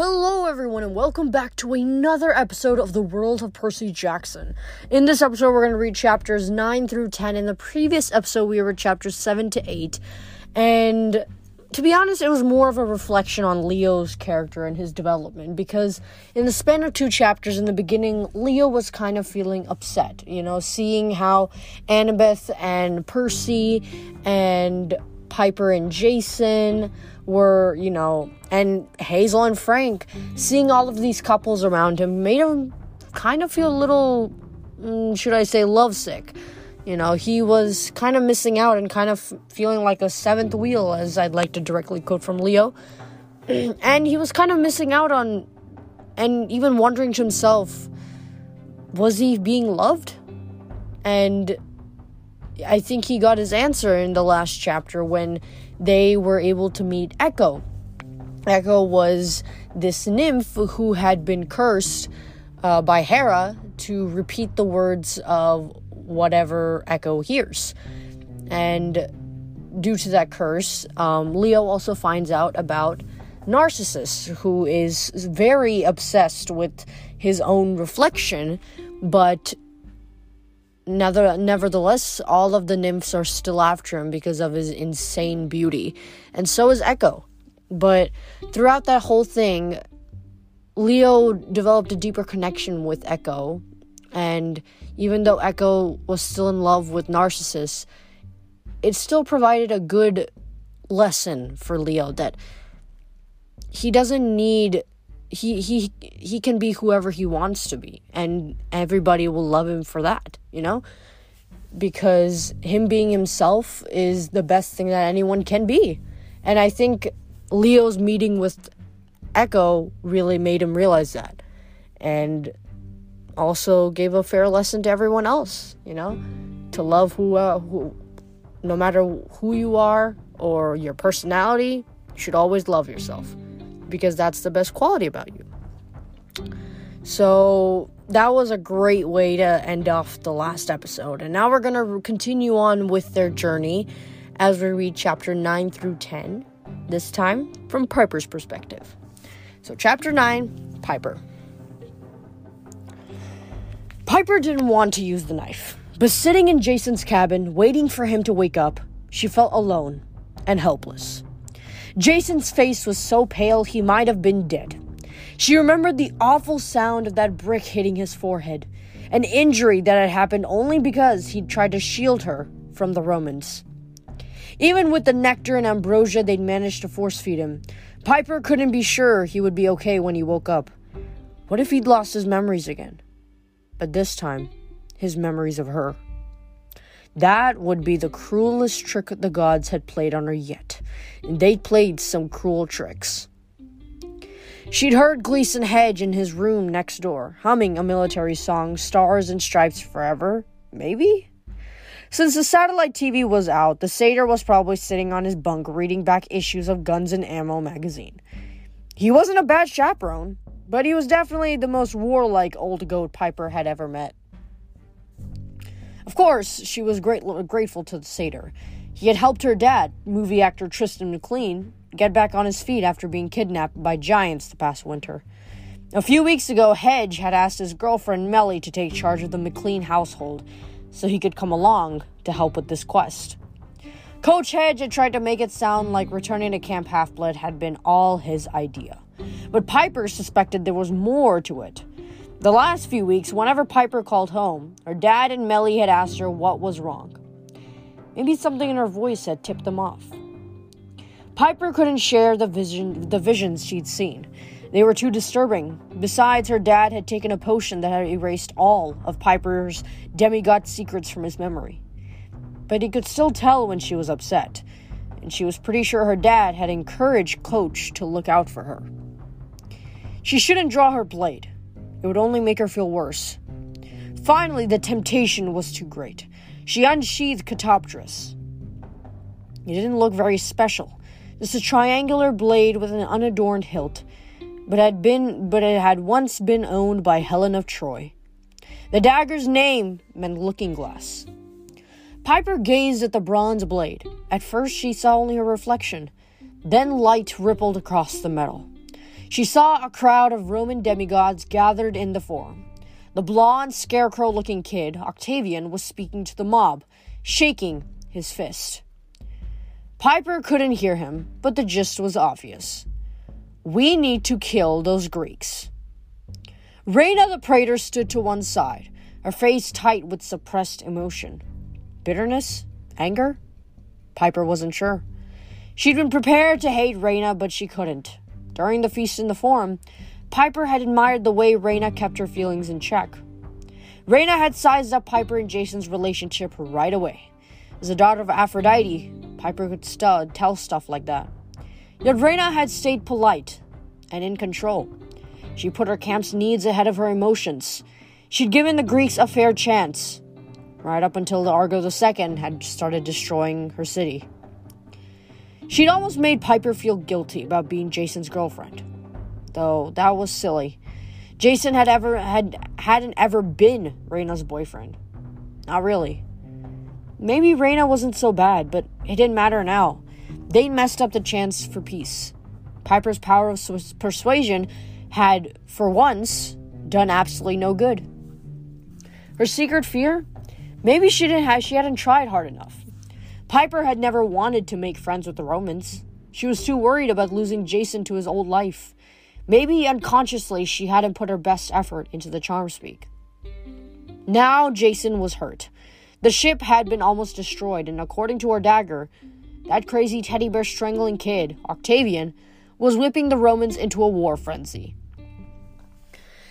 Hello, everyone, and welcome back to another episode of the World of Percy Jackson. In this episode, we're going to read chapters 9 through 10. In the previous episode, we read chapters 7 to 8. And to be honest, it was more of a reflection on Leo's character and his development because in the span of two chapters in the beginning, Leo was kind of feeling upset, you know, seeing how Annabeth and Percy and Piper and Jason were, you know, and Hazel and Frank, seeing all of these couples around him made him kind of feel a little, mm, should I say, lovesick. You know, he was kind of missing out and kind of feeling like a seventh wheel, as I'd like to directly quote from Leo. and he was kind of missing out on, and even wondering to himself, was he being loved? And I think he got his answer in the last chapter when they were able to meet Echo. Echo was this nymph who had been cursed uh, by Hera to repeat the words of whatever Echo hears. And due to that curse, um, Leo also finds out about Narcissus, who is very obsessed with his own reflection, but Never, nevertheless, all of the nymphs are still after him because of his insane beauty, and so is Echo. But throughout that whole thing, Leo developed a deeper connection with Echo, and even though Echo was still in love with Narcissus, it still provided a good lesson for Leo that he doesn't need he he he can be whoever he wants to be and everybody will love him for that you know? Because him being himself is the best thing that anyone can be. And i think leo's meeting with echo really made him realize that and also gave a fair lesson to everyone else you know? To love who, uh, who no matter who you are or your personality you should always love yourself because that's the best quality about you. So that was a great way to end off the last episode. And now we're going to continue on with their journey as we read chapter 9 through 10, this time from Piper's perspective. So, chapter 9 Piper. Piper didn't want to use the knife, but sitting in Jason's cabin, waiting for him to wake up, she felt alone and helpless. Jason's face was so pale he might have been dead. She remembered the awful sound of that brick hitting his forehead, an injury that had happened only because he'd tried to shield her from the Romans. Even with the nectar and ambrosia they'd managed to force feed him, Piper couldn't be sure he would be okay when he woke up. What if he'd lost his memories again? But this time, his memories of her. That would be the cruelest trick the gods had played on her yet, and they played some cruel tricks. She'd heard Gleeson Hedge in his room next door, humming a military song, Stars and Stripes Forever, maybe? Since the satellite TV was out, the satyr was probably sitting on his bunk reading back issues of Guns and Ammo magazine. He wasn't a bad chaperone, but he was definitely the most warlike old goat Piper had ever met. Of course, she was great, grateful to the satyr. He had helped her dad, movie actor Tristan McLean, get back on his feet after being kidnapped by giants the past winter. A few weeks ago, Hedge had asked his girlfriend Mellie to take charge of the McLean household so he could come along to help with this quest. Coach Hedge had tried to make it sound like returning to Camp Half Blood had been all his idea. But Piper suspected there was more to it. The last few weeks, whenever Piper called home, her dad and Mellie had asked her what was wrong. Maybe something in her voice had tipped them off. Piper couldn't share the vision the visions she'd seen. They were too disturbing. Besides, her dad had taken a potion that had erased all of Piper's demigod secrets from his memory. But he could still tell when she was upset, and she was pretty sure her dad had encouraged Coach to look out for her. She shouldn't draw her blade. It would only make her feel worse. Finally, the temptation was too great. She unsheathed Katoptris. It didn't look very special. Just a triangular blade with an unadorned hilt, but had been but it had once been owned by Helen of Troy. The dagger's name meant looking glass. Piper gazed at the bronze blade. At first she saw only her reflection. Then light rippled across the metal. She saw a crowd of Roman demigods gathered in the forum. The blond, scarecrow looking kid, Octavian, was speaking to the mob, shaking his fist. Piper couldn't hear him, but the gist was obvious. We need to kill those Greeks. Reyna the Praetor stood to one side, her face tight with suppressed emotion. Bitterness? Anger? Piper wasn't sure. She'd been prepared to hate Reyna, but she couldn't. During the feast in the Forum, Piper had admired the way Reyna kept her feelings in check. Reyna had sized up Piper and Jason's relationship right away. As a daughter of Aphrodite, Piper could st- tell stuff like that. Yet Reyna had stayed polite and in control. She put her camp's needs ahead of her emotions. She'd given the Greeks a fair chance, right up until the Argo II had started destroying her city. She'd almost made Piper feel guilty about being Jason's girlfriend, though that was silly. Jason had ever had hadn't ever been Reyna's boyfriend. Not really. Maybe Reyna wasn't so bad, but it didn't matter now. They messed up the chance for peace. Piper's power of persuasion had, for once, done absolutely no good. Her secret fear? Maybe she didn't have, she hadn't tried hard enough. Piper had never wanted to make friends with the Romans. She was too worried about losing Jason to his old life. Maybe unconsciously she hadn't put her best effort into the charm speak. Now Jason was hurt. The ship had been almost destroyed, and according to her dagger, that crazy teddy bear strangling kid, Octavian, was whipping the Romans into a war frenzy.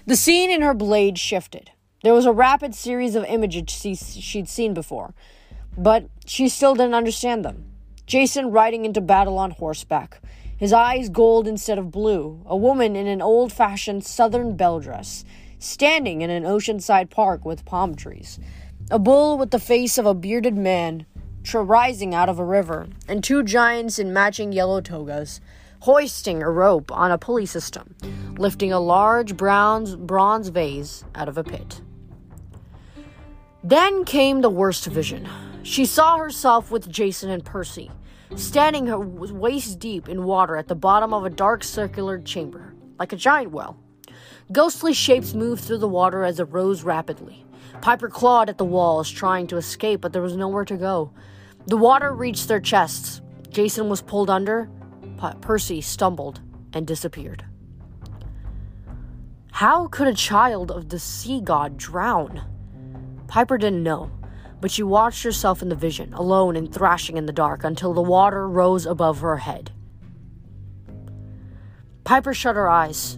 The scene in her blade shifted. There was a rapid series of images she'd seen before, but she still didn't understand them. Jason riding into battle on horseback, his eyes gold instead of blue, a woman in an old fashioned southern belle dress, standing in an oceanside park with palm trees, a bull with the face of a bearded man rising out of a river, and two giants in matching yellow togas hoisting a rope on a pulley system, lifting a large bronze, bronze vase out of a pit. Then came the worst vision. She saw herself with Jason and Percy, standing waist deep in water at the bottom of a dark circular chamber, like a giant well. Ghostly shapes moved through the water as it rose rapidly. Piper clawed at the walls, trying to escape, but there was nowhere to go. The water reached their chests. Jason was pulled under, Percy stumbled and disappeared. How could a child of the sea god drown? Piper didn't know, but she watched herself in the vision, alone and thrashing in the dark, until the water rose above her head. Piper shut her eyes.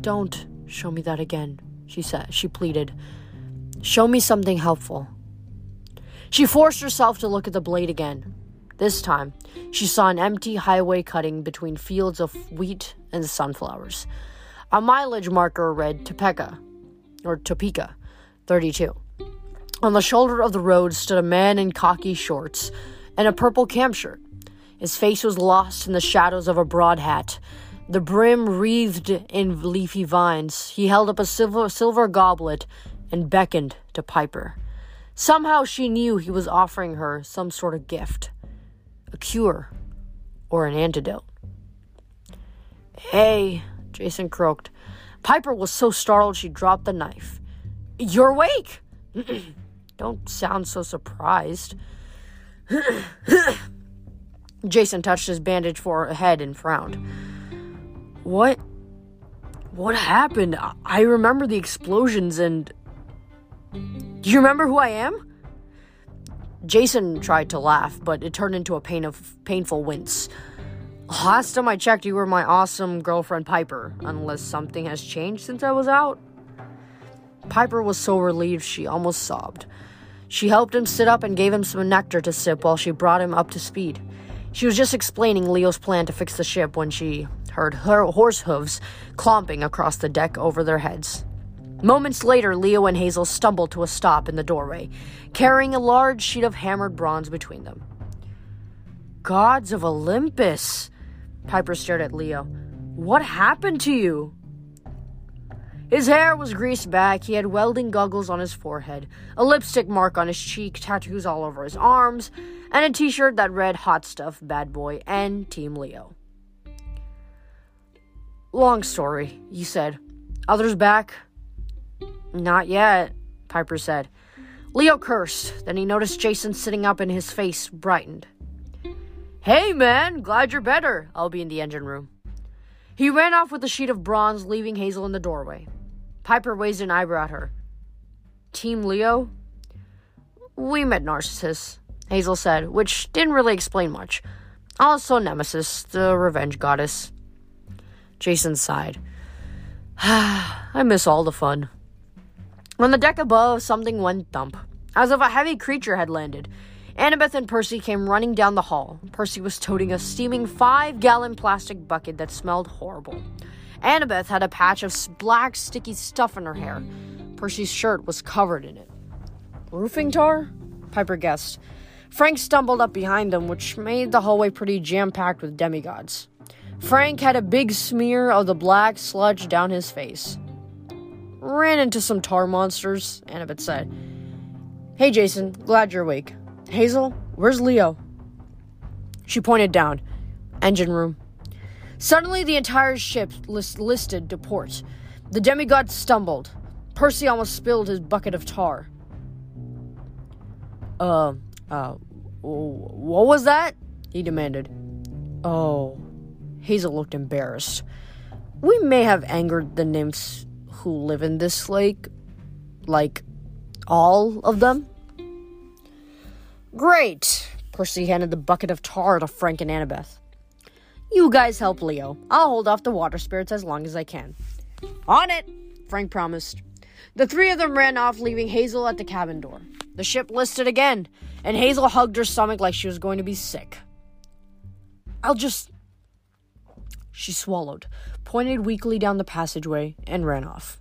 Don't show me that again, she said. She pleaded. Show me something helpful. She forced herself to look at the blade again, this time, she saw an empty highway cutting between fields of wheat and sunflowers. A mileage marker read Topeka, or Topeka, 32. On the shoulder of the road stood a man in khaki shorts and a purple camp shirt. His face was lost in the shadows of a broad hat, the brim wreathed in leafy vines. He held up a silver, silver goblet and beckoned to Piper. Somehow she knew he was offering her some sort of gift a cure, or an antidote. Hey, Jason croaked. Piper was so startled she dropped the knife. You're awake! Don't sound so surprised. Jason touched his bandaged forehead and frowned. What? What happened? I remember the explosions and. Do you remember who I am? Jason tried to laugh, but it turned into a pain of painful wince. Last time I checked, you were my awesome girlfriend Piper, unless something has changed since I was out. Piper was so relieved she almost sobbed. She helped him sit up and gave him some nectar to sip while she brought him up to speed. She was just explaining Leo's plan to fix the ship when she heard her horse hooves clomping across the deck over their heads. Moments later, Leo and Hazel stumbled to a stop in the doorway, carrying a large sheet of hammered bronze between them. Gods of Olympus! Piper stared at Leo. What happened to you? His hair was greased back, he had welding goggles on his forehead, a lipstick mark on his cheek, tattoos all over his arms, and a t shirt that read Hot Stuff, Bad Boy, and Team Leo. Long story, he said. Others back? Not yet, Piper said. Leo cursed. Then he noticed Jason sitting up and his face brightened. Hey, man, glad you're better. I'll be in the engine room. He ran off with a sheet of bronze, leaving Hazel in the doorway. Piper raised an eyebrow at her. Team Leo? We met Narcissus, Hazel said, which didn't really explain much. Also, Nemesis, the revenge goddess. Jason sighed. I miss all the fun. On the deck above, something went thump, as if a heavy creature had landed. Annabeth and Percy came running down the hall. Percy was toting a steaming five gallon plastic bucket that smelled horrible. Annabeth had a patch of black, sticky stuff in her hair. Percy's shirt was covered in it. Roofing tar? Piper guessed. Frank stumbled up behind them, which made the hallway pretty jam packed with demigods. Frank had a big smear of the black sludge down his face. Ran into some tar monsters, Annabeth said. Hey, Jason, glad you're awake. Hazel, where's Leo? She pointed down. Engine room. Suddenly, the entire ship list- listed to port. The demigod stumbled. Percy almost spilled his bucket of tar. Uh, uh, what was that? He demanded. Oh. Hazel looked embarrassed. We may have angered the nymphs who live in this lake? Like, all of them? Great! Percy handed the bucket of tar to Frank and Annabeth. You guys help Leo. I'll hold off the water spirits as long as I can. On it! Frank promised. The three of them ran off, leaving Hazel at the cabin door. The ship listed again, and Hazel hugged her stomach like she was going to be sick. I'll just. She swallowed, pointed weakly down the passageway, and ran off.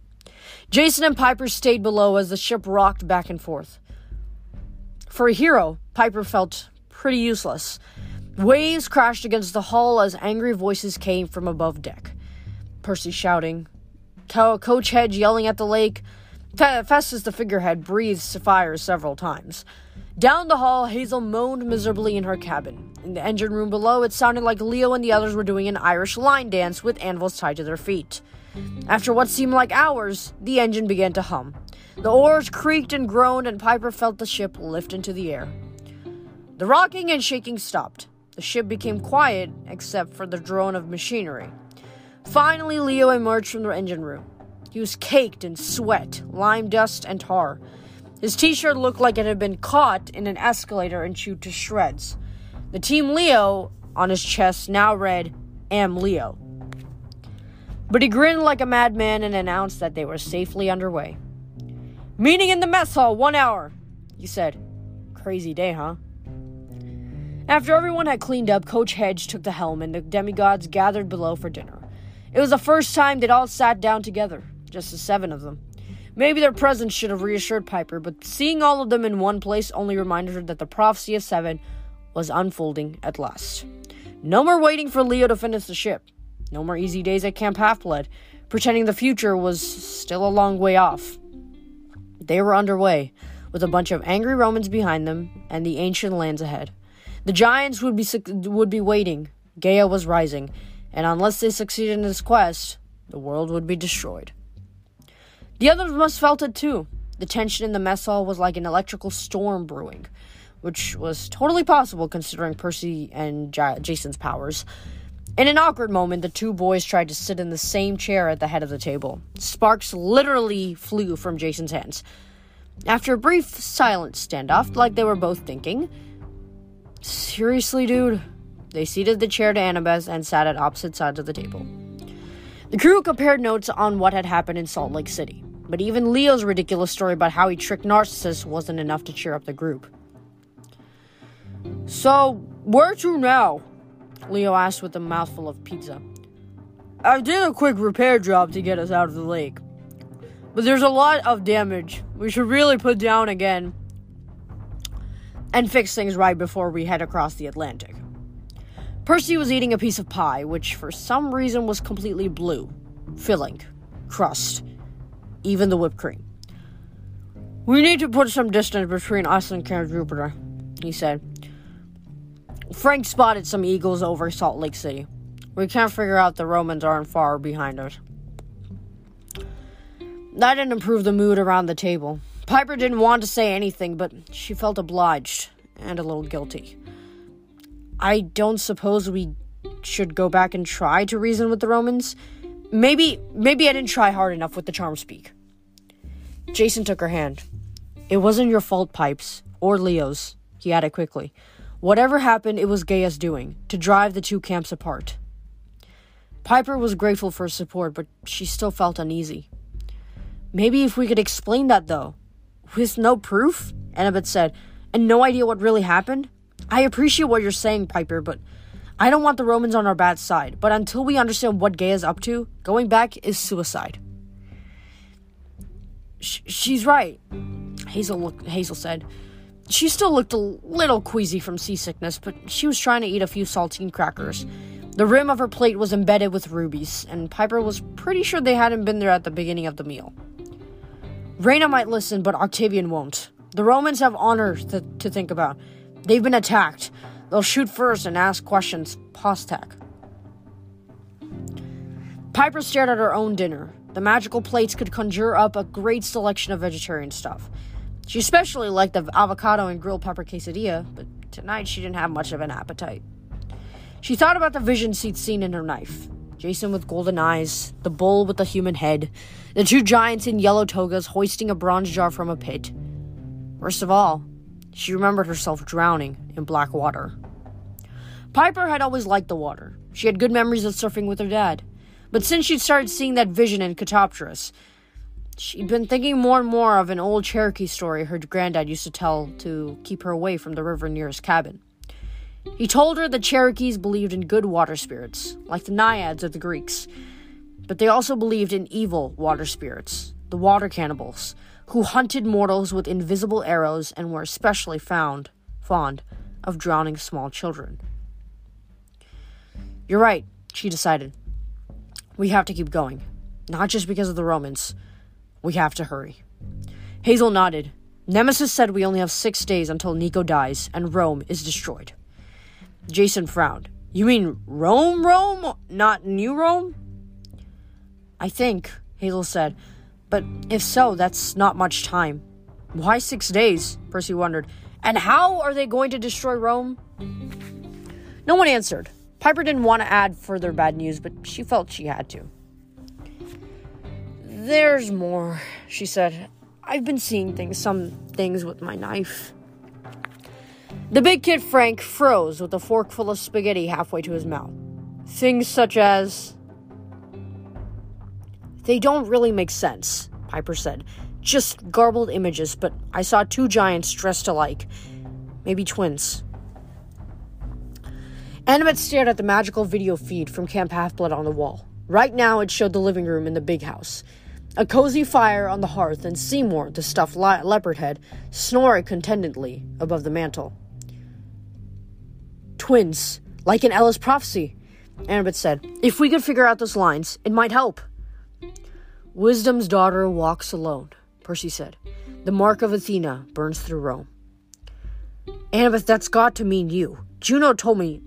Jason and Piper stayed below as the ship rocked back and forth. For a hero, Piper felt pretty useless. Waves crashed against the hull as angry voices came from above deck. Percy shouting, Co- Coach Hedge yelling at the lake. Festus, the figurehead, breathed fire several times. Down the hall, Hazel moaned miserably in her cabin. In the engine room below, it sounded like Leo and the others were doing an Irish line dance with anvils tied to their feet. After what seemed like hours, the engine began to hum. The oars creaked and groaned, and Piper felt the ship lift into the air. The rocking and shaking stopped. The ship became quiet, except for the drone of machinery. Finally, Leo emerged from the engine room. He was caked in sweat, lime dust, and tar. His t shirt looked like it had been caught in an escalator and chewed to shreds. The Team Leo on his chest now read, Am Leo. But he grinned like a madman and announced that they were safely underway. Meeting in the mess hall, one hour, he said. Crazy day, huh? After everyone had cleaned up, Coach Hedge took the helm and the demigods gathered below for dinner. It was the first time they'd all sat down together, just the seven of them. Maybe their presence should have reassured Piper, but seeing all of them in one place only reminded her that the prophecy of seven was unfolding at last. No more waiting for Leo to finish the ship. No more easy days at Camp Half Blood, pretending the future was still a long way off. They were underway, with a bunch of angry Romans behind them and the ancient lands ahead. The giants would be would be waiting. Gaia was rising, and unless they succeeded in this quest, the world would be destroyed. The others must felt it too. The tension in the mess hall was like an electrical storm brewing, which was totally possible considering Percy and J- Jason's powers. In an awkward moment, the two boys tried to sit in the same chair at the head of the table. Sparks literally flew from Jason's hands. After a brief silent standoff, like they were both thinking, Seriously, dude? They seated the chair to Annabeth and sat at opposite sides of the table. The crew compared notes on what had happened in Salt Lake City, but even Leo's ridiculous story about how he tricked Narcissus wasn't enough to cheer up the group. So, where to now? Leo asked with a mouthful of pizza. I did a quick repair job to get us out of the lake. But there's a lot of damage. We should really put down again and fix things right before we head across the Atlantic. Percy was eating a piece of pie, which for some reason was completely blue, filling, crust, even the whipped cream. We need to put some distance between us and Camp Jupiter, he said. Frank spotted some eagles over Salt Lake City. We can't figure out the Romans aren't far behind us. That didn't improve the mood around the table. Piper didn't want to say anything, but she felt obliged and a little guilty. I don't suppose we should go back and try to reason with the Romans. Maybe maybe I didn't try hard enough with the charm speak. Jason took her hand. It wasn't your fault, Pipes, or Leo's, he added quickly. Whatever happened, it was Gaia's doing, to drive the two camps apart. Piper was grateful for his support, but she still felt uneasy. Maybe if we could explain that, though. With no proof? Annabeth said, and no idea what really happened? I appreciate what you're saying, Piper, but I don't want the Romans on our bad side. But until we understand what Gaia's up to, going back is suicide. Sh- she's right, Hazel, look- Hazel said. She still looked a little queasy from seasickness, but she was trying to eat a few saltine crackers. The rim of her plate was embedded with rubies, and Piper was pretty sure they hadn't been there at the beginning of the meal. Reyna might listen, but Octavian won't. The Romans have honor to, to think about. They've been attacked. They'll shoot first and ask questions post tac. Piper stared at her own dinner. The magical plates could conjure up a great selection of vegetarian stuff. She especially liked the avocado and grilled pepper quesadilla, but tonight she didn't have much of an appetite. She thought about the vision she'd seen in her knife Jason with golden eyes, the bull with the human head, the two giants in yellow togas hoisting a bronze jar from a pit. Worst of all, she remembered herself drowning in black water. Piper had always liked the water. She had good memories of surfing with her dad. But since she'd started seeing that vision in Katoptris, she'd been thinking more and more of an old Cherokee story her granddad used to tell to keep her away from the river near his cabin. He told her the Cherokees believed in good water spirits, like the Naiads of the Greeks, but they also believed in evil water spirits, the water cannibals, who hunted mortals with invisible arrows and were especially found fond of drowning small children. You're right, she decided. We have to keep going. Not just because of the Romans. We have to hurry. Hazel nodded. Nemesis said we only have six days until Nico dies and Rome is destroyed. Jason frowned. You mean Rome, Rome, not New Rome? I think, Hazel said. But if so, that's not much time. Why six days? Percy wondered. And how are they going to destroy Rome? No one answered. Piper didn't want to add further bad news, but she felt she had to. There's more, she said. I've been seeing things, some things with my knife. The big kid Frank froze with a fork full of spaghetti halfway to his mouth. Things such as. They don't really make sense, Piper said. Just garbled images, but I saw two giants dressed alike. Maybe twins. Annabeth stared at the magical video feed from Camp Half Blood on the wall. Right now, it showed the living room in the big house. A cozy fire on the hearth, and Seymour, the stuffed le- leopard head, snoring contentedly above the mantel. Twins, like in Ella's prophecy, Annabeth said. If we could figure out those lines, it might help. Wisdom's daughter walks alone, Percy said. The mark of Athena burns through Rome. Annabeth, that's got to mean you. Juno told me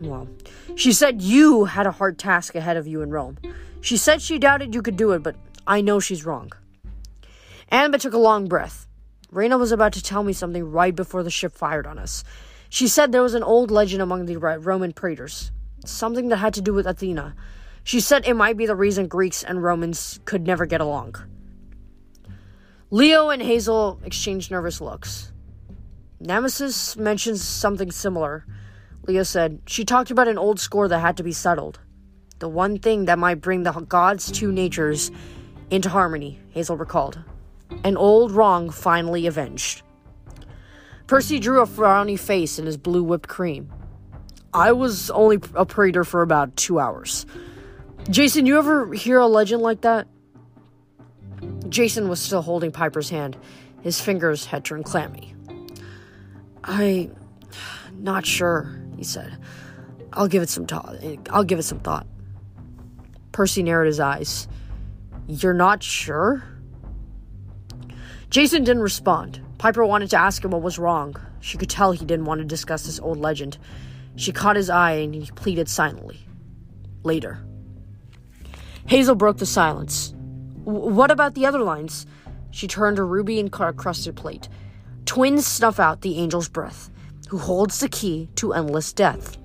well, she said you had a hard task ahead of you in Rome. She said she doubted you could do it, but I know she's wrong. Annabeth took a long breath. Reyna was about to tell me something right before the ship fired on us. She said there was an old legend among the Roman praetors, something that had to do with Athena. She said it might be the reason Greeks and Romans could never get along. Leo and Hazel exchanged nervous looks. Nemesis mentions something similar. Leo said, She talked about an old score that had to be settled. The one thing that might bring the gods' two natures into harmony, Hazel recalled. An old wrong finally avenged. Percy drew a frowny face in his blue whipped cream. I was only a praetor for about two hours. Jason, you ever hear a legend like that? Jason was still holding Piper's hand. His fingers had turned clammy. I. not sure he said. I'll give it some thought. I'll give it some thought. Percy narrowed his eyes. You're not sure? Jason didn't respond. Piper wanted to ask him what was wrong. She could tell he didn't want to discuss this old legend. She caught his eye and he pleaded silently. later. Hazel broke the silence. What about the other lines? She turned her ruby and crusted plate. Twins snuff out the angel's breath, who holds the key to endless death.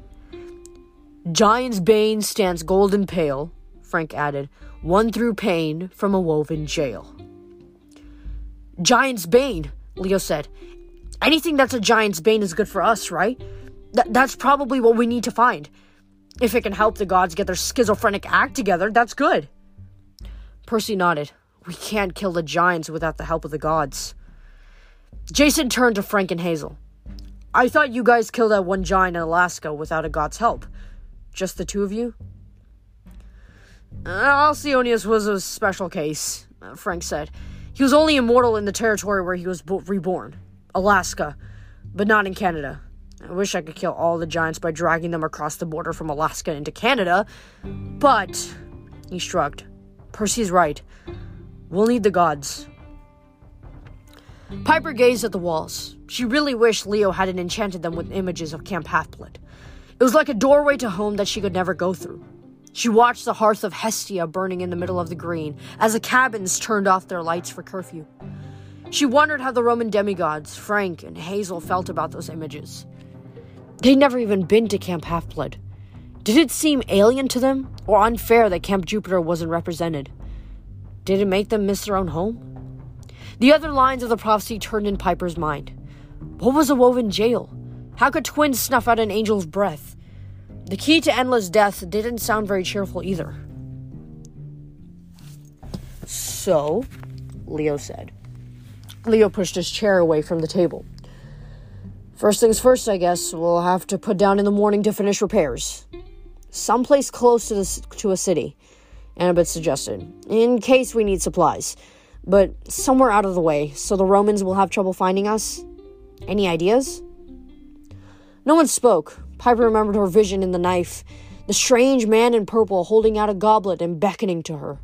Giant's bane stands golden pale, Frank added, one through pain from a woven jail. Giant's bane, Leo said. Anything that's a giant's bane is good for us, right? Th- that's probably what we need to find. If it can help the gods get their schizophrenic act together, that's good. Percy nodded. We can't kill the giants without the help of the gods. Jason turned to Frank and Hazel. I thought you guys killed that one giant in Alaska without a god's help. Just the two of you? Uh, Alcyoneus was a special case, Frank said. He was only immortal in the territory where he was bo- reborn Alaska, but not in Canada. I wish I could kill all the giants by dragging them across the border from Alaska into Canada, but. He shrugged. Percy's right. We'll need the gods. Piper gazed at the walls. She really wished Leo hadn't enchanted them with images of Camp Half-Blood. It was like a doorway to home that she could never go through. She watched the hearth of Hestia burning in the middle of the green as the cabins turned off their lights for curfew. She wondered how the Roman demigods, Frank and Hazel, felt about those images. They'd never even been to Camp Half Blood. Did it seem alien to them, or unfair that Camp Jupiter wasn't represented? Did it make them miss their own home? The other lines of the prophecy turned in Piper's mind. What was a woven jail? How could twins snuff out an angel's breath? The key to endless death didn't sound very cheerful either. So, Leo said. Leo pushed his chair away from the table. First things first, I guess, we'll have to put down in the morning to finish repairs. Someplace close to, the, to a city, Annabeth suggested, in case we need supplies. But somewhere out of the way, so the Romans will have trouble finding us. Any ideas? No one spoke. Piper remembered her vision in the knife, the strange man in purple holding out a goblet and beckoning to her.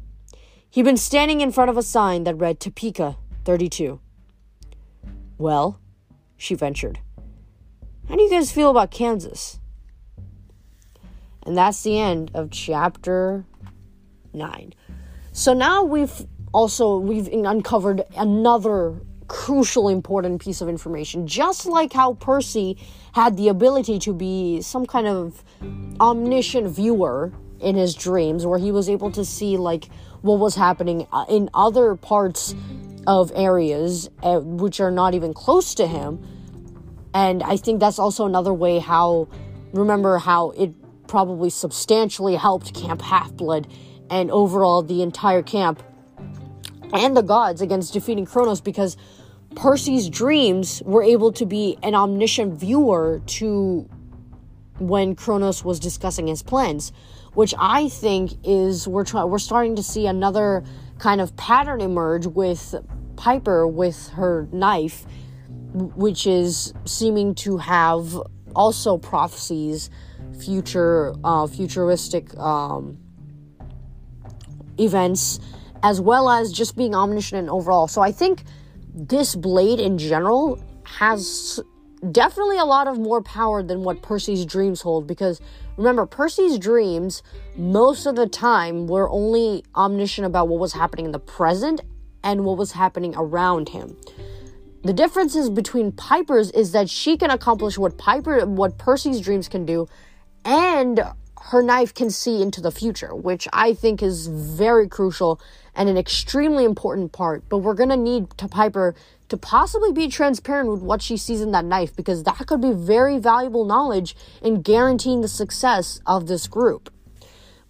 He'd been standing in front of a sign that read Topeka 32. Well, she ventured. How do you guys feel about Kansas? And that's the end of chapter 9. So now we've also we've uncovered another crucial important piece of information. Just like how Percy had the ability to be some kind of omniscient viewer in his dreams where he was able to see like what was happening uh, in other parts of areas uh, which are not even close to him. And I think that's also another way how, remember how it probably substantially helped Camp Half Blood and overall the entire camp and the gods against defeating Kronos because Percy's dreams were able to be an omniscient viewer to when Kronos was discussing his plans, which I think is we're try- we're starting to see another kind of pattern emerge with Piper with her knife which is seeming to have also prophecies, future, uh, futuristic um, events, as well as just being omniscient overall. So I think this blade in general has definitely a lot of more power than what Percy's dreams hold because remember Percy's dreams most of the time were only omniscient about what was happening in the present and what was happening around him. The differences between Piper's is that she can accomplish what Piper what Percy's dreams can do and her knife can see into the future, which I think is very crucial and an extremely important part. But we're gonna need to Piper to possibly be transparent with what she sees in that knife because that could be very valuable knowledge in guaranteeing the success of this group.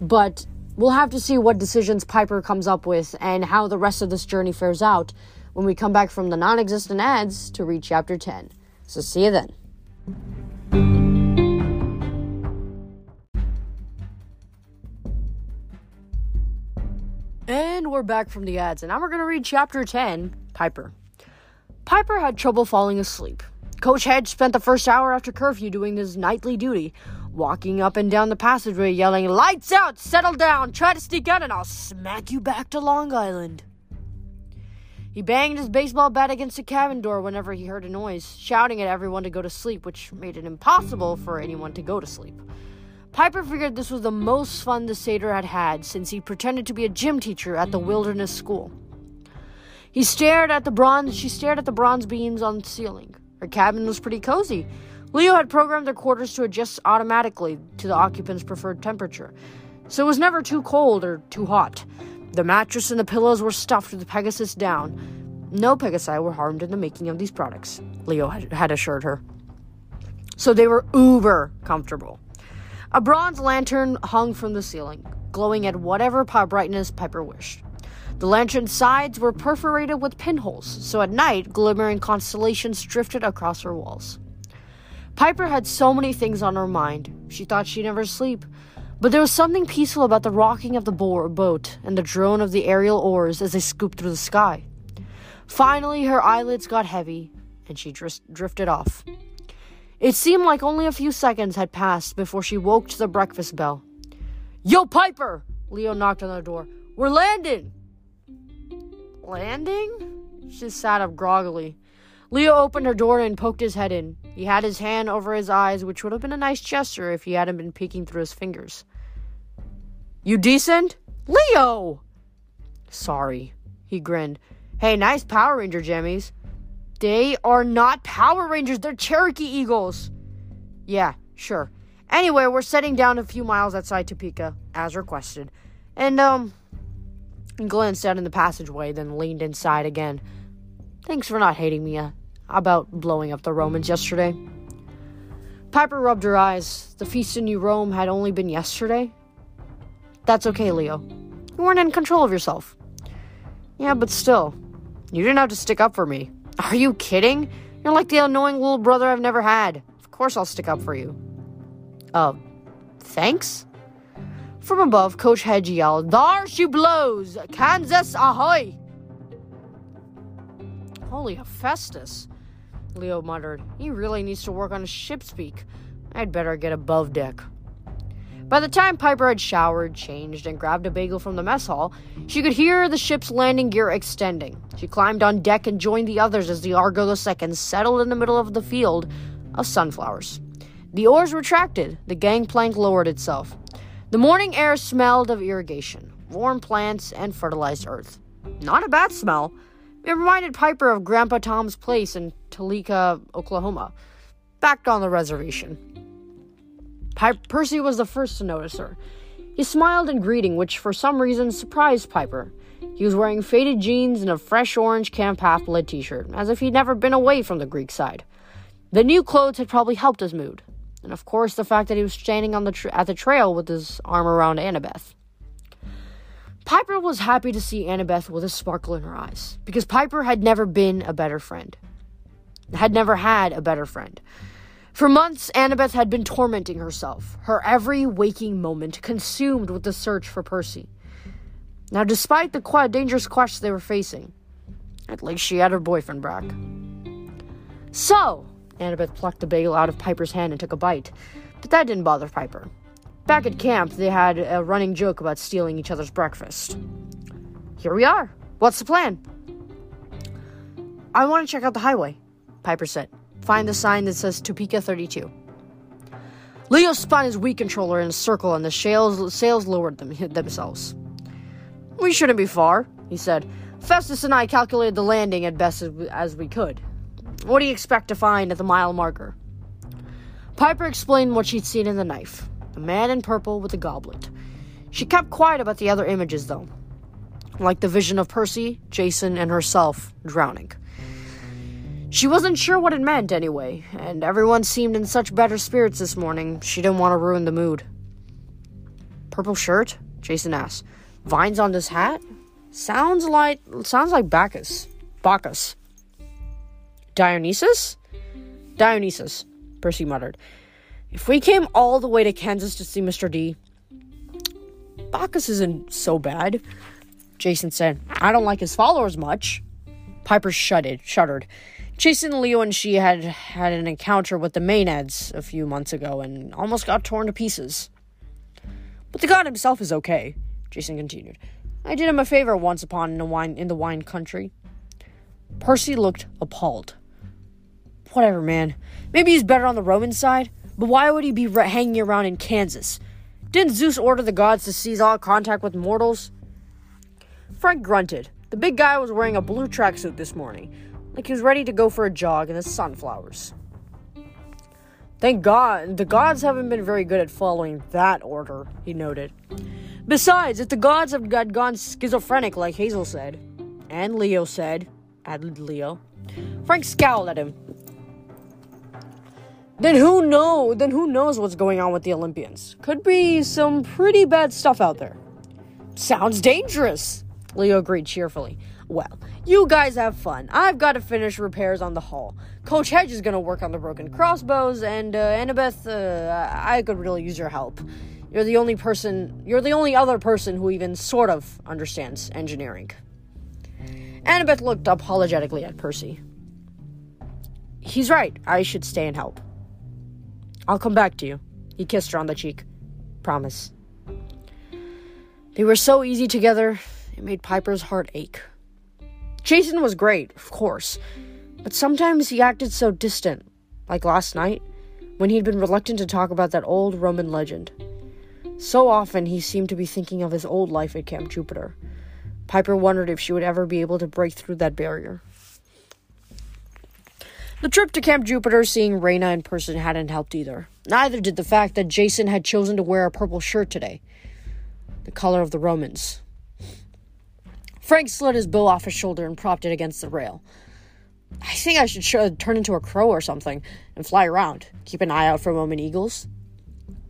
But we'll have to see what decisions Piper comes up with and how the rest of this journey fares out when we come back from the non existent ads to read chapter 10. So see you then. And we're back from the ads, and now we're going to read chapter 10 Piper. Piper had trouble falling asleep. Coach Hedge spent the first hour after curfew doing his nightly duty, walking up and down the passageway yelling, Lights out! Settle down! Try to sneak out, and I'll smack you back to Long Island. He banged his baseball bat against the cabin door whenever he heard a noise, shouting at everyone to go to sleep, which made it impossible for anyone to go to sleep. Piper figured this was the most fun the satyr had had since he pretended to be a gym teacher at the mm. wilderness school. He stared at the bronze she stared at the bronze beams on the ceiling. Her cabin was pretty cozy. Leo had programmed their quarters to adjust automatically to the occupants' preferred temperature, so it was never too cold or too hot. The mattress and the pillows were stuffed with Pegasus down. No Pegasi were harmed in the making of these products, Leo had assured her. So they were uber comfortable. A bronze lantern hung from the ceiling, glowing at whatever brightness Piper wished. The lantern's sides were perforated with pinholes, so at night, glimmering constellations drifted across her walls. Piper had so many things on her mind. She thought she'd never sleep. But there was something peaceful about the rocking of the boat and the drone of the aerial oars as they scooped through the sky. Finally, her eyelids got heavy, and she drifted off. It seemed like only a few seconds had passed before she woke to the breakfast bell. Yo, Piper! Leo knocked on the door. We're landing! Landing? She sat up groggily. Leo opened her door and poked his head in. He had his hand over his eyes, which would have been a nice gesture if he hadn't been peeking through his fingers. You decent? Leo! Sorry, he grinned. Hey, nice Power Ranger jammies. They are not Power Rangers, they're Cherokee Eagles. Yeah, sure. Anyway, we're setting down a few miles outside Topeka, as requested. And, um, glanced out in the passageway, then leaned inside again. Thanks for not hating me uh, about blowing up the Romans yesterday. Piper rubbed her eyes. The feast in New Rome had only been yesterday. That's okay, Leo. You weren't in control of yourself. Yeah, but still, you didn't have to stick up for me. Are you kidding? You're like the annoying little brother I've never had. Of course I'll stick up for you. Uh, thanks? From above, Coach Hedge yelled, There she blows! Kansas ahoy! Holy Hephaestus, Leo muttered. He really needs to work on his ship speak. I'd better get above deck. By the time Piper had showered, changed, and grabbed a bagel from the mess hall, she could hear the ship's landing gear extending. She climbed on deck and joined the others as the Argo II settled in the middle of the field of sunflowers. The oars retracted, the gangplank lowered itself. The morning air smelled of irrigation, warm plants, and fertilized earth. Not a bad smell. It reminded Piper of Grandpa Tom's place in Tahlequah, Oklahoma, back on the reservation. Percy was the first to notice her. He smiled in greeting, which for some reason surprised Piper. He was wearing faded jeans and a fresh orange Camp Blood t shirt, as if he'd never been away from the Greek side. The new clothes had probably helped his mood, and of course the fact that he was standing on the tra- at the trail with his arm around Annabeth. Piper was happy to see Annabeth with a sparkle in her eyes, because Piper had never been a better friend. Had never had a better friend. For months, Annabeth had been tormenting herself, her every waking moment consumed with the search for Percy. Now, despite the quite dangerous quests they were facing, at least she had her boyfriend back. So, Annabeth plucked the bagel out of Piper's hand and took a bite, but that didn't bother Piper. Back at camp, they had a running joke about stealing each other's breakfast. Here we are. What's the plan? I want to check out the highway, Piper said. Find the sign that says Topeka 32. Leo spun his Wii controller in a circle and the sails, sails lowered them, themselves. We shouldn't be far, he said. Festus and I calculated the landing as best as, as we could. What do you expect to find at the mile marker? Piper explained what she'd seen in the knife a man in purple with a goblet. She kept quiet about the other images, though, like the vision of Percy, Jason, and herself drowning. She wasn't sure what it meant anyway, and everyone seemed in such better spirits this morning, she didn't want to ruin the mood. Purple shirt? Jason asked. Vines on this hat? Sounds like sounds like Bacchus. Bacchus. Dionysus? Dionysus, Percy muttered. If we came all the way to Kansas to see Mr. D, Bacchus isn't so bad. Jason said, I don't like his followers much. Piper shuddered, shuddered. Jason, Leo, and she had had an encounter with the Maenads a few months ago and almost got torn to pieces. But the god himself is okay, Jason continued. I did him a favor once upon in the wine in the wine country. Percy looked appalled. Whatever, man. Maybe he's better on the Roman side. But why would he be re- hanging around in Kansas? Didn't Zeus order the gods to cease all contact with mortals? Frank grunted. The big guy was wearing a blue tracksuit this morning, like he was ready to go for a jog in the sunflowers. Thank God, the gods haven't been very good at following that order, he noted. Besides, if the gods have got gone schizophrenic, like Hazel said, and Leo said, added Leo, Frank scowled at him. Then who know? Then who knows what's going on with the Olympians? Could be some pretty bad stuff out there. Sounds dangerous. Leo agreed cheerfully. Well, you guys have fun. I've got to finish repairs on the hull. Coach Hedge is going to work on the broken crossbows, and uh, Annabeth, uh, I could really use your help. You're the only person, you're the only other person who even sort of understands engineering. Annabeth looked apologetically at Percy. He's right. I should stay and help. I'll come back to you. He kissed her on the cheek. Promise. They were so easy together, it made Piper's heart ache. Jason was great, of course, but sometimes he acted so distant, like last night, when he'd been reluctant to talk about that old Roman legend. So often he seemed to be thinking of his old life at Camp Jupiter. Piper wondered if she would ever be able to break through that barrier. The trip to Camp Jupiter, seeing Reyna in person, hadn't helped either. Neither did the fact that Jason had chosen to wear a purple shirt today, the color of the Romans. Frank slid his bow off his shoulder and propped it against the rail. I think I should sh- turn into a crow or something and fly around. Keep an eye out for Roman eagles.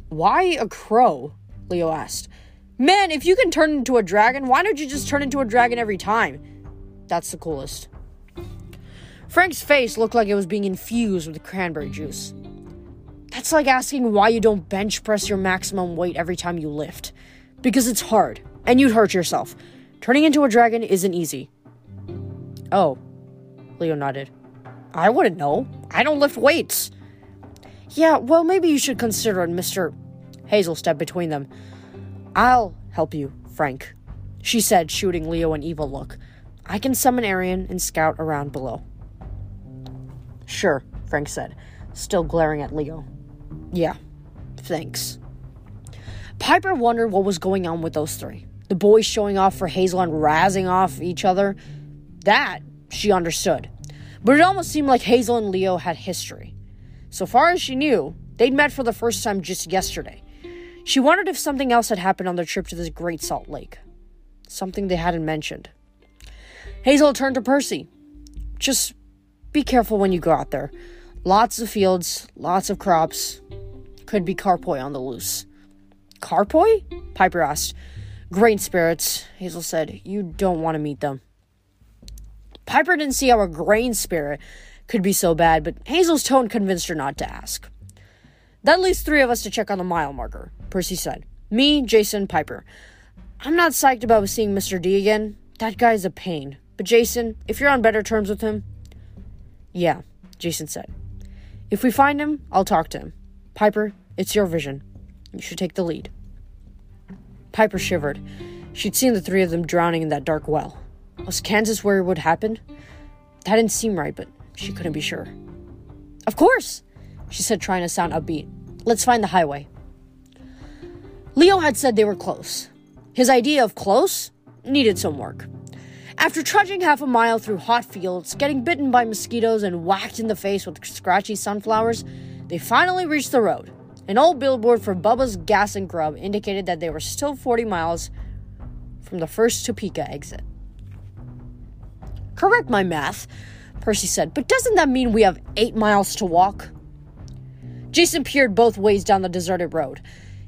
Why a crow? Leo asked. Man, if you can turn into a dragon, why don't you just turn into a dragon every time? That's the coolest. Frank's face looked like it was being infused with cranberry juice. That's like asking why you don't bench press your maximum weight every time you lift. Because it's hard, and you'd hurt yourself. Turning into a dragon isn't easy. Oh, Leo nodded. I wouldn't know. I don't lift weights. Yeah, well, maybe you should consider it, Mr. Hazel stepped between them. I'll help you, Frank, she said, shooting Leo an evil look. I can summon Arion and scout around below. Sure, Frank said, still glaring at Leo. Yeah, thanks. Piper wondered what was going on with those three. The boys showing off for Hazel and razzing off each other. That she understood. But it almost seemed like Hazel and Leo had history. So far as she knew, they'd met for the first time just yesterday. She wondered if something else had happened on their trip to this Great Salt Lake. Something they hadn't mentioned. Hazel turned to Percy. Just be careful when you go out there. Lots of fields, lots of crops. Could be carpoi on the loose. Carpoi? Piper asked. Grain spirits, Hazel said. You don't want to meet them. Piper didn't see how a grain spirit could be so bad, but Hazel's tone convinced her not to ask. That leaves three of us to check on the mile marker, Percy said. Me, Jason, Piper. I'm not psyched about seeing Mr. D again. That guy's a pain. But Jason, if you're on better terms with him. Yeah, Jason said. If we find him, I'll talk to him. Piper, it's your vision. You should take the lead. Piper shivered. She'd seen the three of them drowning in that dark well. Was Kansas where it would happen? That didn't seem right, but she couldn't be sure. Of course, she said, trying to sound upbeat. Let's find the highway. Leo had said they were close. His idea of close needed some work. After trudging half a mile through hot fields, getting bitten by mosquitoes, and whacked in the face with scratchy sunflowers, they finally reached the road. An old billboard for Bubba's Gas and Grub indicated that they were still 40 miles from the first Topeka exit. Correct my math, Percy said, but doesn't that mean we have eight miles to walk? Jason peered both ways down the deserted road.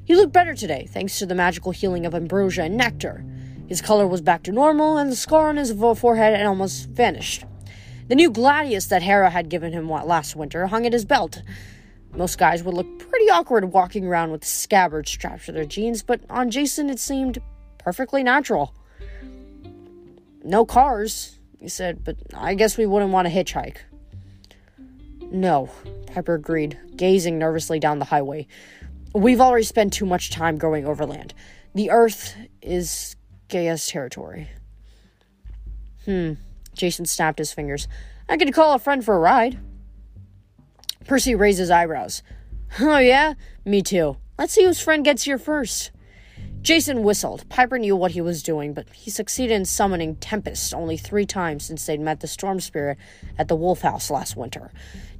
He looked better today, thanks to the magical healing of ambrosia and nectar. His color was back to normal, and the scar on his forehead had almost vanished. The new gladius that Hera had given him last winter hung at his belt. Most guys would look pretty awkward walking around with scabbards strapped to their jeans, but on Jason it seemed perfectly natural. No cars, he said, but I guess we wouldn't want to hitchhike. No, Piper agreed, gazing nervously down the highway. We've already spent too much time going overland. The Earth is Gaia's territory. Hmm. Jason snapped his fingers. I could call a friend for a ride. Percy raised his eyebrows. Oh, yeah? Me too. Let's see whose friend gets here first. Jason whistled. Piper knew what he was doing, but he succeeded in summoning Tempest only three times since they'd met the storm spirit at the Wolf House last winter.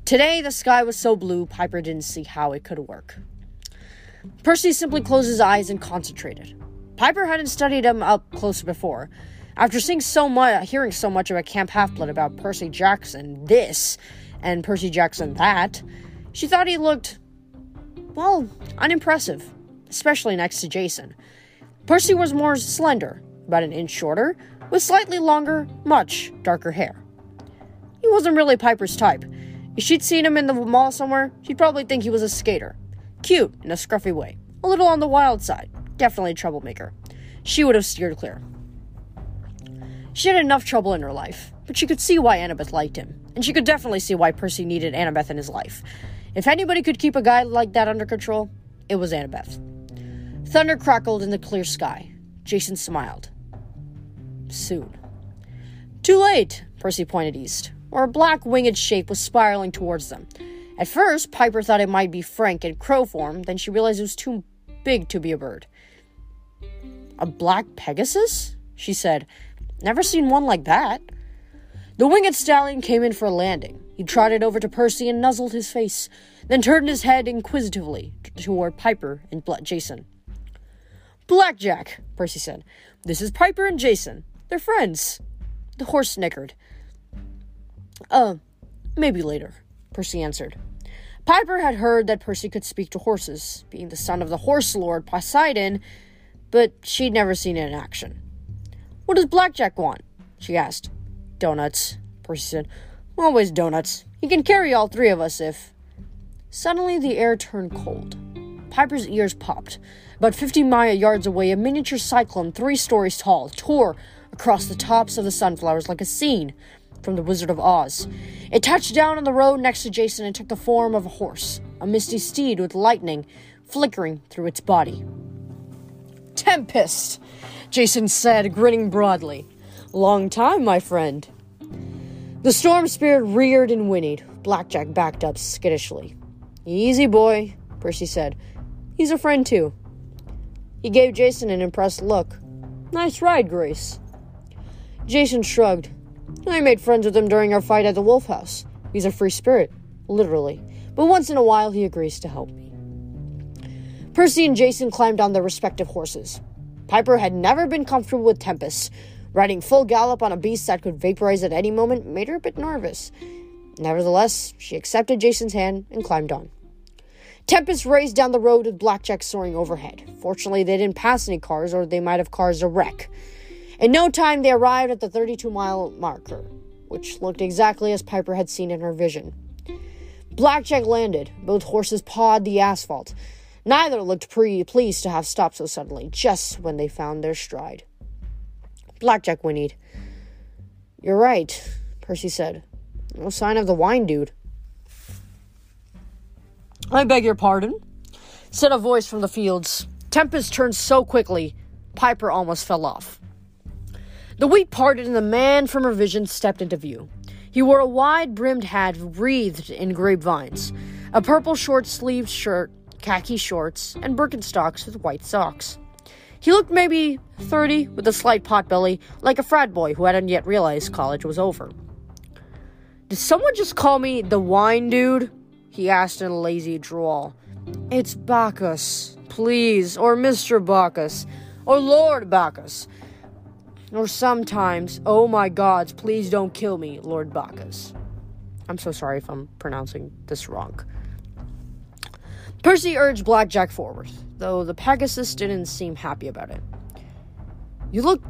Today, the sky was so blue, Piper didn't see how it could work. Percy simply closed his eyes and concentrated. Piper hadn't studied him up close before. After seeing so much, hearing so much about Camp Half Blood about Percy Jackson this and Percy Jackson that, she thought he looked, well, unimpressive, especially next to Jason. Percy was more slender, about an inch shorter, with slightly longer, much darker hair. He wasn't really Piper's type. If she'd seen him in the mall somewhere, she'd probably think he was a skater. Cute, in a scruffy way. A little on the wild side. Definitely a troublemaker. She would have steered clear. She had enough trouble in her life, but she could see why Annabeth liked him, and she could definitely see why Percy needed Annabeth in his life. If anybody could keep a guy like that under control, it was Annabeth. Thunder crackled in the clear sky. Jason smiled. Soon. Too late, Percy pointed east, where a black winged shape was spiraling towards them. At first, Piper thought it might be Frank in crow form, then she realized it was too big to be a bird. A black Pegasus? She said. Never seen one like that. The winged stallion came in for a landing. He trotted over to Percy and nuzzled his face, then turned his head inquisitively toward Piper and Jason. Blackjack, Percy said. This is Piper and Jason. They're friends. The horse snickered. Uh, maybe later, Percy answered. Piper had heard that Percy could speak to horses, being the son of the horse lord Poseidon, but she'd never seen it in action. What does Blackjack want? she asked. Donuts, Percy said. Always donuts. He can carry all three of us if. Suddenly the air turned cold. Piper's ears popped. About 50 Maya yards away, a miniature cyclone, three stories tall, tore across the tops of the sunflowers like a scene from The Wizard of Oz. It touched down on the road next to Jason and took the form of a horse, a misty steed with lightning flickering through its body. Tempest, Jason said, grinning broadly. Long time, my friend. The storm spirit reared and whinnied. Blackjack backed up skittishly. Easy, boy, Percy said. He's a friend, too. He gave Jason an impressed look. Nice ride, Grace. Jason shrugged. I made friends with him during our fight at the Wolf House. He's a free spirit, literally. But once in a while, he agrees to help me. Percy and Jason climbed on their respective horses. Piper had never been comfortable with Tempest. Riding full gallop on a beast that could vaporize at any moment made her a bit nervous. Nevertheless, she accepted Jason's hand and climbed on. Tempest raced down the road with Blackjack soaring overhead. Fortunately, they didn't pass any cars, or they might have caused a wreck. In no time, they arrived at the 32 mile marker, which looked exactly as Piper had seen in her vision. Blackjack landed. Both horses pawed the asphalt. Neither looked pre- pleased to have stopped so suddenly, just when they found their stride. Blackjack whinnied. You're right, Percy said. No sign of the wine dude. I beg your pardon, said a voice from the fields. Tempest turned so quickly, Piper almost fell off. The wheat parted, and the man from her vision stepped into view. He wore a wide brimmed hat wreathed in grapevines, a purple short sleeved shirt, khaki shorts, and Birkenstocks with white socks. He looked maybe 30 with a slight pot belly, like a frat boy who hadn't yet realized college was over. Did someone just call me the wine dude? he asked in a lazy drawl. It's Bacchus, please, or Mr. Bacchus, or Lord Bacchus. Or sometimes, oh my gods, please don't kill me, Lord Bacchus. I'm so sorry if I'm pronouncing this wrong. Percy urged Blackjack forward, though the Pegasus didn't seem happy about it. You look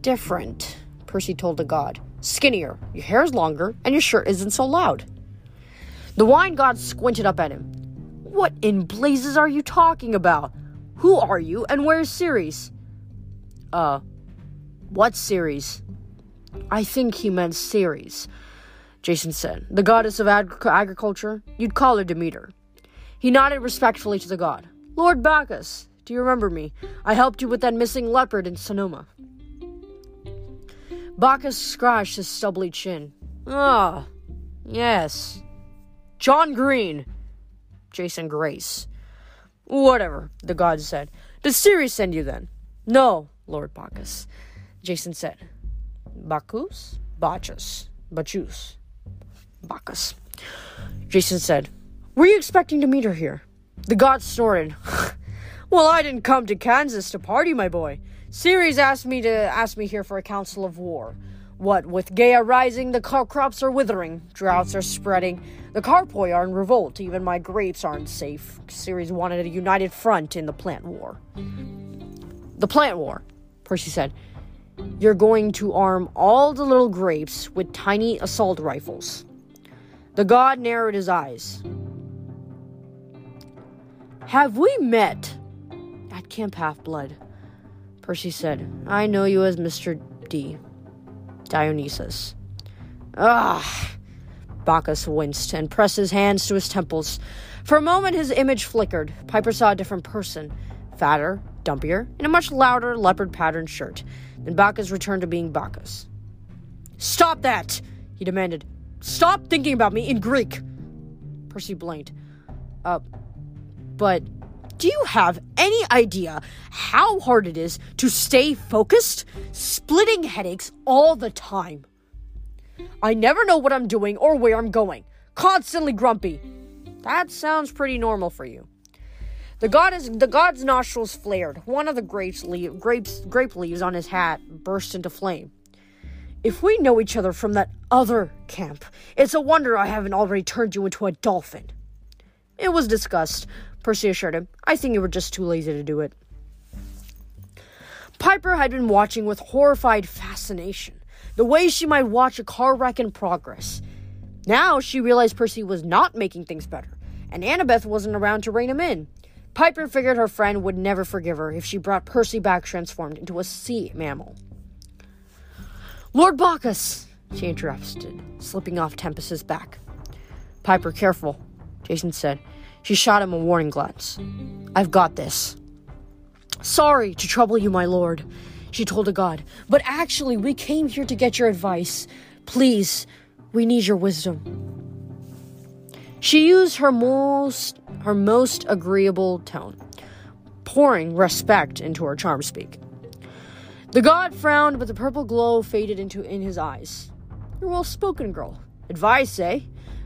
different, Percy told the god. Skinnier, your hair's longer, and your shirt isn't so loud. The wine god squinted up at him. What in blazes are you talking about? Who are you, and where's Ceres? Uh, what Ceres? I think he meant Ceres, Jason said. The goddess of ag- agriculture? You'd call her Demeter. He nodded respectfully to the god. Lord Bacchus, do you remember me? I helped you with that missing leopard in Sonoma. Bacchus scratched his stubbly chin. Ah, yes. John Green. Jason Grace. Whatever, the gods said. Did Ceres send you then? No, Lord Bacchus. Jason said. Bacchus? Bacchus. Bacchus. Bacchus. Jason said, Were you expecting to meet her here? The god snorted. well, I didn't come to Kansas to party, my boy. Ceres asked me to ask me here for a council of war. What with Gaia rising, the crops are withering, droughts are spreading, the carpoi are in revolt, even my grapes aren't safe. Ceres wanted a united front in the plant war. The plant war, Percy said. You're going to arm all the little grapes with tiny assault rifles. The god narrowed his eyes. Have we met? At Camp Half Blood. Percy said, I know you as Mr. D. Dionysus. Ah! Bacchus winced and pressed his hands to his temples. For a moment, his image flickered. Piper saw a different person fatter, dumpier, in a much louder leopard patterned shirt. Then Bacchus returned to being Bacchus. Stop that! he demanded. Stop thinking about me in Greek! Percy blinked. Uh, but do you have any idea how hard it is to stay focused? Splitting headaches all the time. I never know what I'm doing or where I'm going. Constantly grumpy. That sounds pretty normal for you. The god is, the god's nostrils flared. One of the grapes, grapes grape leaves on his hat burst into flame. If we know each other from that other camp, it's a wonder I haven't already turned you into a dolphin. It was discussed, Percy assured him. I think you were just too lazy to do it. Piper had been watching with horrified fascination, the way she might watch a car wreck in progress. Now she realized Percy was not making things better, and Annabeth wasn't around to rein him in. Piper figured her friend would never forgive her if she brought Percy back transformed into a sea mammal. Lord Bacchus, she interrupted, slipping off Tempest's back. Piper, careful, Jason said. She shot him a warning glance. I've got this. Sorry to trouble you, my lord, she told the god, but actually, we came here to get your advice. Please, we need your wisdom. She used her most her most agreeable tone, pouring respect into her charm speak. The god frowned, but the purple glow faded into in his eyes. You're well spoken, girl. Advice, eh?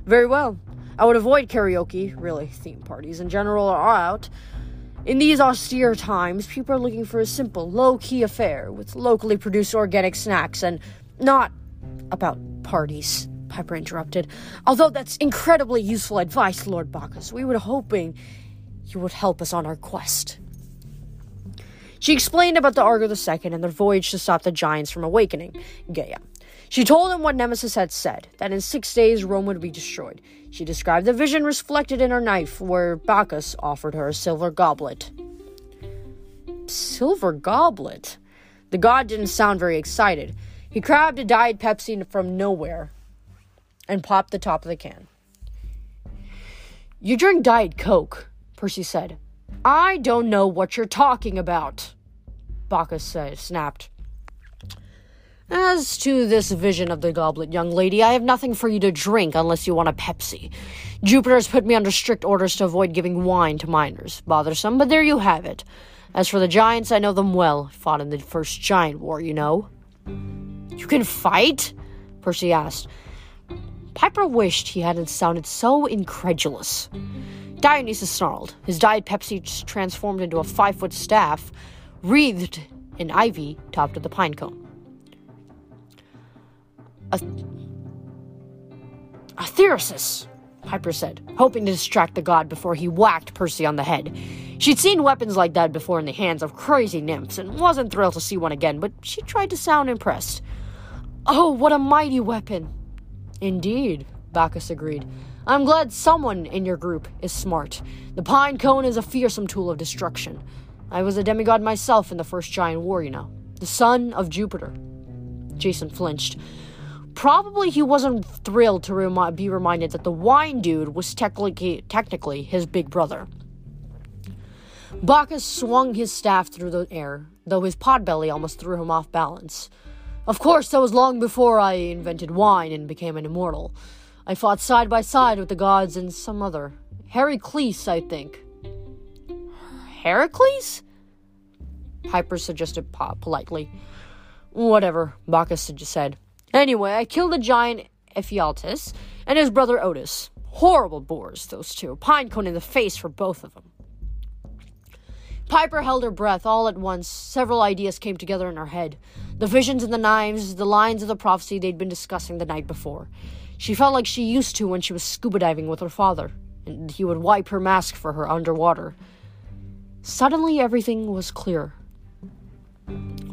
Very well. I would avoid karaoke, really, theme parties in general are out. In these austere times, people are looking for a simple, low key affair with locally produced organic snacks and not about parties, Piper interrupted. Although that's incredibly useful advice, Lord Bacchus, we were hoping you would help us on our quest. She explained about the Argo II and their voyage to stop the giants from awakening Gaia. She told him what Nemesis had said, that in six days Rome would be destroyed. She described the vision reflected in her knife, where Bacchus offered her a silver goblet. Silver goblet? The god didn't sound very excited. He grabbed a Diet Pepsi from nowhere and popped the top of the can. You drink Diet Coke, Percy said. I don't know what you're talking about, Bacchus said, snapped. As to this vision of the goblet, young lady, I have nothing for you to drink unless you want a Pepsi. Jupiter has put me under strict orders to avoid giving wine to minors. Bothersome, but there you have it. As for the giants, I know them well. Fought in the first giant war, you know. You can fight? Percy asked. Piper wished he hadn't sounded so incredulous. Dionysus snarled. His dyed Pepsi transformed into a five foot staff, wreathed in ivy topped with a pine cone. A, a thyrsus, Piper said, hoping to distract the god before he whacked Percy on the head. She'd seen weapons like that before in the hands of crazy nymphs and wasn't thrilled to see one again, but she tried to sound impressed. Oh, what a mighty weapon! Indeed, Bacchus agreed. I'm glad someone in your group is smart. The pine cone is a fearsome tool of destruction. I was a demigod myself in the first giant war, you know. The son of Jupiter. Jason flinched. Probably he wasn't thrilled to remi- be reminded that the wine dude was technically, technically his big brother. Bacchus swung his staff through the air, though his potbelly almost threw him off balance. Of course, that was long before I invented wine and became an immortal. I fought side by side with the gods and some other Heracles, I think. Heracles? Piper suggested politely. Whatever, Bacchus said. Anyway, I killed the giant Ephialtes and his brother Otis. Horrible bores, those two. Pinecone in the face for both of them. Piper held her breath all at once. Several ideas came together in her head the visions and the knives, the lines of the prophecy they'd been discussing the night before. She felt like she used to when she was scuba diving with her father, and he would wipe her mask for her underwater. Suddenly, everything was clear.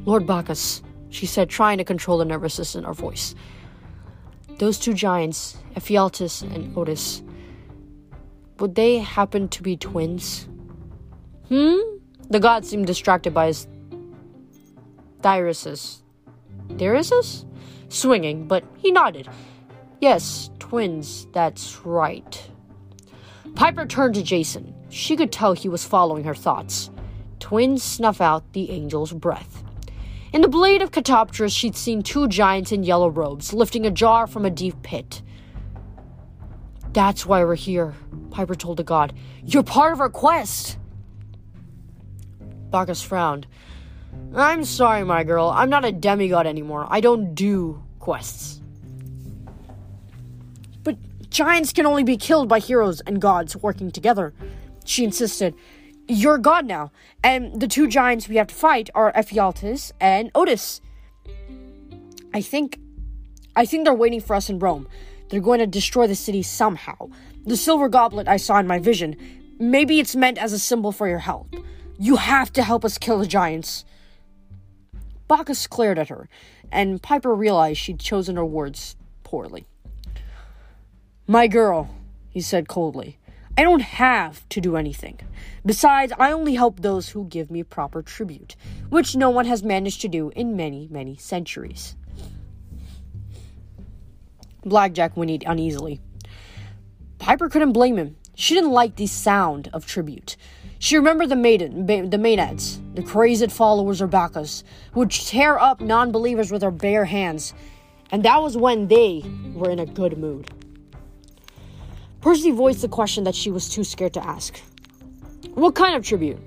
Lord Bacchus, she said, trying to control the nervousness in her voice. Those two giants, Ephialtes and Otis, would they happen to be twins? Hmm? The god seemed distracted by his Dionysus. Dionysus? Swinging, but he nodded. Yes, twins, that's right. Piper turned to Jason. She could tell he was following her thoughts. Twins snuff out the angel's breath. In the blade of Katoptris, she'd seen two giants in yellow robes lifting a jar from a deep pit. That's why we're here, Piper told the god. You're part of our quest. Bacchus frowned. I'm sorry, my girl. I'm not a demigod anymore. I don't do quests. But giants can only be killed by heroes and gods working together, she insisted. You're god now, and the two giants we have to fight are Ephialtes and Otis. I think I think they're waiting for us in Rome. They're going to destroy the city somehow. The silver goblet I saw in my vision, maybe it's meant as a symbol for your help. You have to help us kill the giants. Bacchus glared at her, and Piper realized she'd chosen her words poorly. My girl, he said coldly, I don't have to do anything. Besides, I only help those who give me proper tribute, which no one has managed to do in many, many centuries. Blackjack whinnied uneasily. Piper couldn't blame him. She didn't like the sound of tribute. She remembered the maiden, the Maenads, the crazed followers of Bacchus, who would tear up non-believers with their bare hands, and that was when they were in a good mood. Percy voiced the question that she was too scared to ask. What kind of tribute?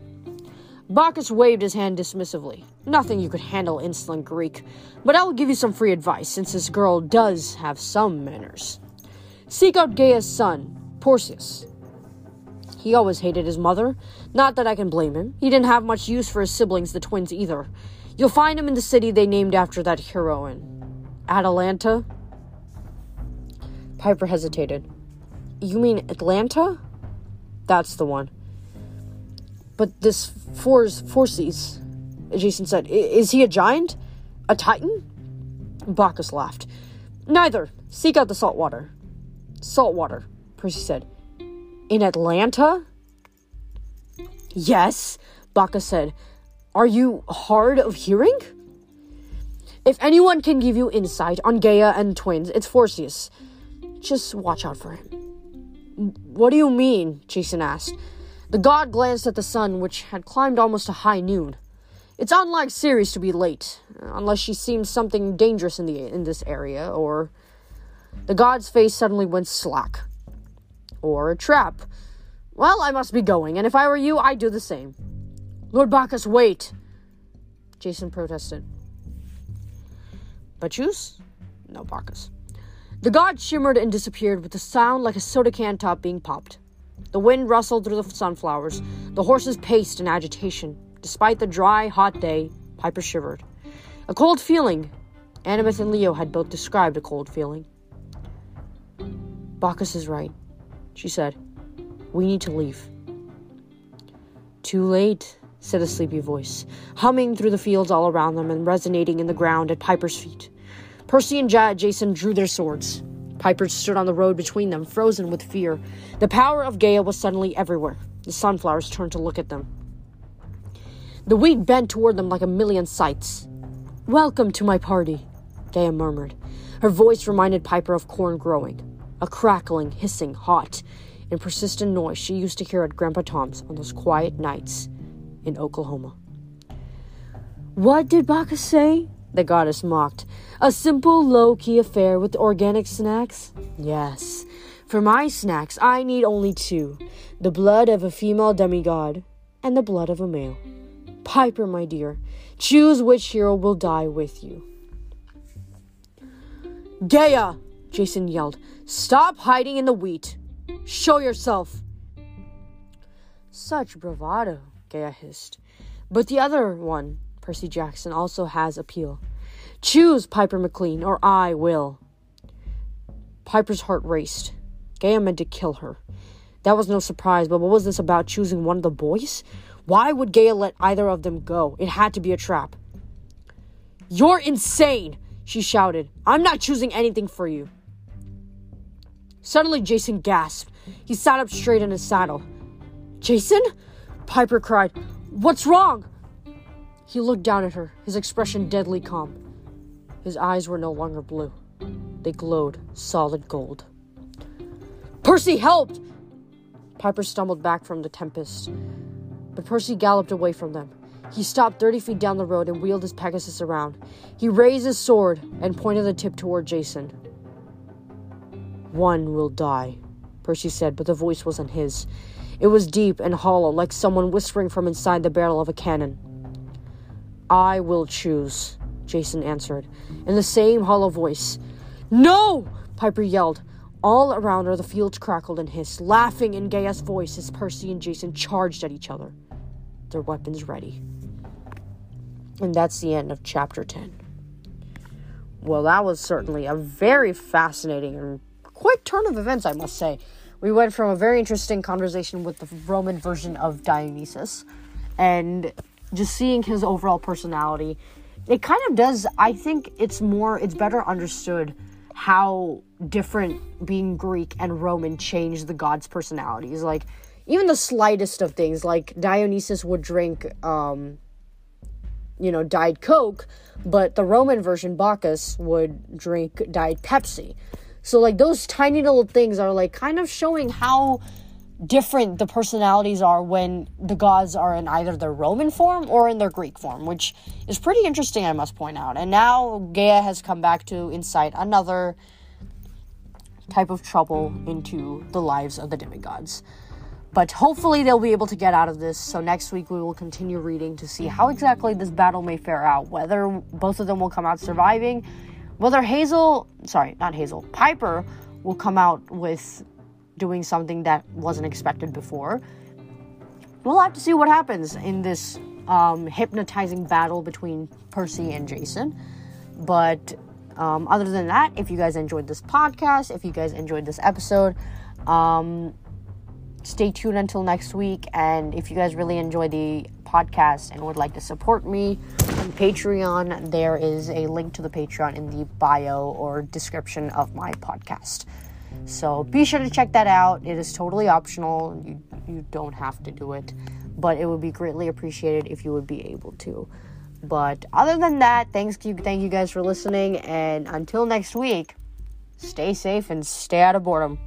Bacchus waved his hand dismissively. Nothing you could handle, insolent Greek. But I will give you some free advice, since this girl does have some manners. Seek out Gaia's son, Porcius. He always hated his mother. Not that I can blame him. He didn't have much use for his siblings, the twins, either. You'll find him in the city they named after that heroine. Atalanta? Piper hesitated. You mean Atlanta? That's the one. But this Force Forces, Jason said, is he a giant? A titan? Bacchus laughed. Neither. Seek out the salt water. Salt water, Percy said. In Atlanta? Yes, Bacchus said. Are you hard of hearing? If anyone can give you insight on Gaia and twins, it's Forcius. Just watch out for him. What do you mean? Jason asked. The god glanced at the sun, which had climbed almost to high noon. It's unlike Ceres to be late, unless she seems something dangerous in the in this area, or the god's face suddenly went slack. Or a trap. Well, I must be going, and if I were you, I'd do the same. Lord Bacchus, wait! Jason protested. Bacchus? No, Bacchus. The god shimmered and disappeared with a sound like a soda can top being popped. The wind rustled through the sunflowers. The horses paced in agitation. Despite the dry, hot day, Piper shivered. A cold feeling. Annabeth and Leo had both described a cold feeling. Bacchus is right, she said. We need to leave. Too late, said a sleepy voice, humming through the fields all around them and resonating in the ground at Piper's feet. Percy and Jason drew their swords. Piper stood on the road between them, frozen with fear. The power of Gaia was suddenly everywhere. The sunflowers turned to look at them. The wheat bent toward them like a million scythes. Welcome to my party, Gaia murmured. Her voice reminded Piper of corn growing, a crackling, hissing, hot, and persistent noise she used to hear at Grandpa Tom's on those quiet nights in Oklahoma. What did Bacchus say? The goddess mocked. A simple, low key affair with organic snacks? Yes. For my snacks, I need only two the blood of a female demigod and the blood of a male. Piper, my dear, choose which hero will die with you. Gaia! Jason yelled. Stop hiding in the wheat. Show yourself. Such bravado, Gaia hissed. But the other one, Percy Jackson, also has appeal. Choose Piper McLean, or I will. Piper's heart raced. Gaia meant to kill her. That was no surprise, but what was this about choosing one of the boys? Why would Gaia let either of them go? It had to be a trap. You're insane, she shouted. I'm not choosing anything for you. Suddenly, Jason gasped. He sat up straight in his saddle. Jason? Piper cried. What's wrong? He looked down at her, his expression deadly calm. His eyes were no longer blue, they glowed solid gold. Percy helped! Piper stumbled back from the tempest, but Percy galloped away from them. He stopped 30 feet down the road and wheeled his Pegasus around. He raised his sword and pointed the tip toward Jason. One will die, Percy said, but the voice wasn't his. It was deep and hollow, like someone whispering from inside the barrel of a cannon. I will choose, Jason answered, in the same hollow voice. No! Piper yelled. All around her, the fields crackled and hissed, laughing in Gaia's voice as Percy and Jason charged at each other, their weapons ready. And that's the end of chapter 10. Well, that was certainly a very fascinating and quick turn of events, I must say. We went from a very interesting conversation with the Roman version of Dionysus and just seeing his overall personality. It kind of does, I think it's more, it's better understood how different being Greek and Roman changed the gods' personalities. Like, even the slightest of things, like Dionysus would drink, um, you know, Diet Coke, but the Roman version, Bacchus, would drink Diet Pepsi. So, like, those tiny little things are, like, kind of showing how different the personalities are when the gods are in either their Roman form or in their Greek form, which is pretty interesting, I must point out. And now Gaia has come back to incite another type of trouble into the lives of the demigods. But hopefully they'll be able to get out of this. So next week we will continue reading to see how exactly this battle may fare out. Whether both of them will come out surviving, whether Hazel, sorry, not Hazel, Piper will come out with doing something that wasn't expected before. We'll have to see what happens in this um, hypnotizing battle between Percy and Jason. But um, other than that, if you guys enjoyed this podcast, if you guys enjoyed this episode, um, stay tuned until next week. And if you guys really enjoy the podcast and would like to support me on Patreon, there is a link to the Patreon in the bio or description of my podcast. So be sure to check that out. It is totally optional. You you don't have to do it, but it would be greatly appreciated if you would be able to. But other than that, thanks you thank you guys for listening and until next week, stay safe and stay out of boredom.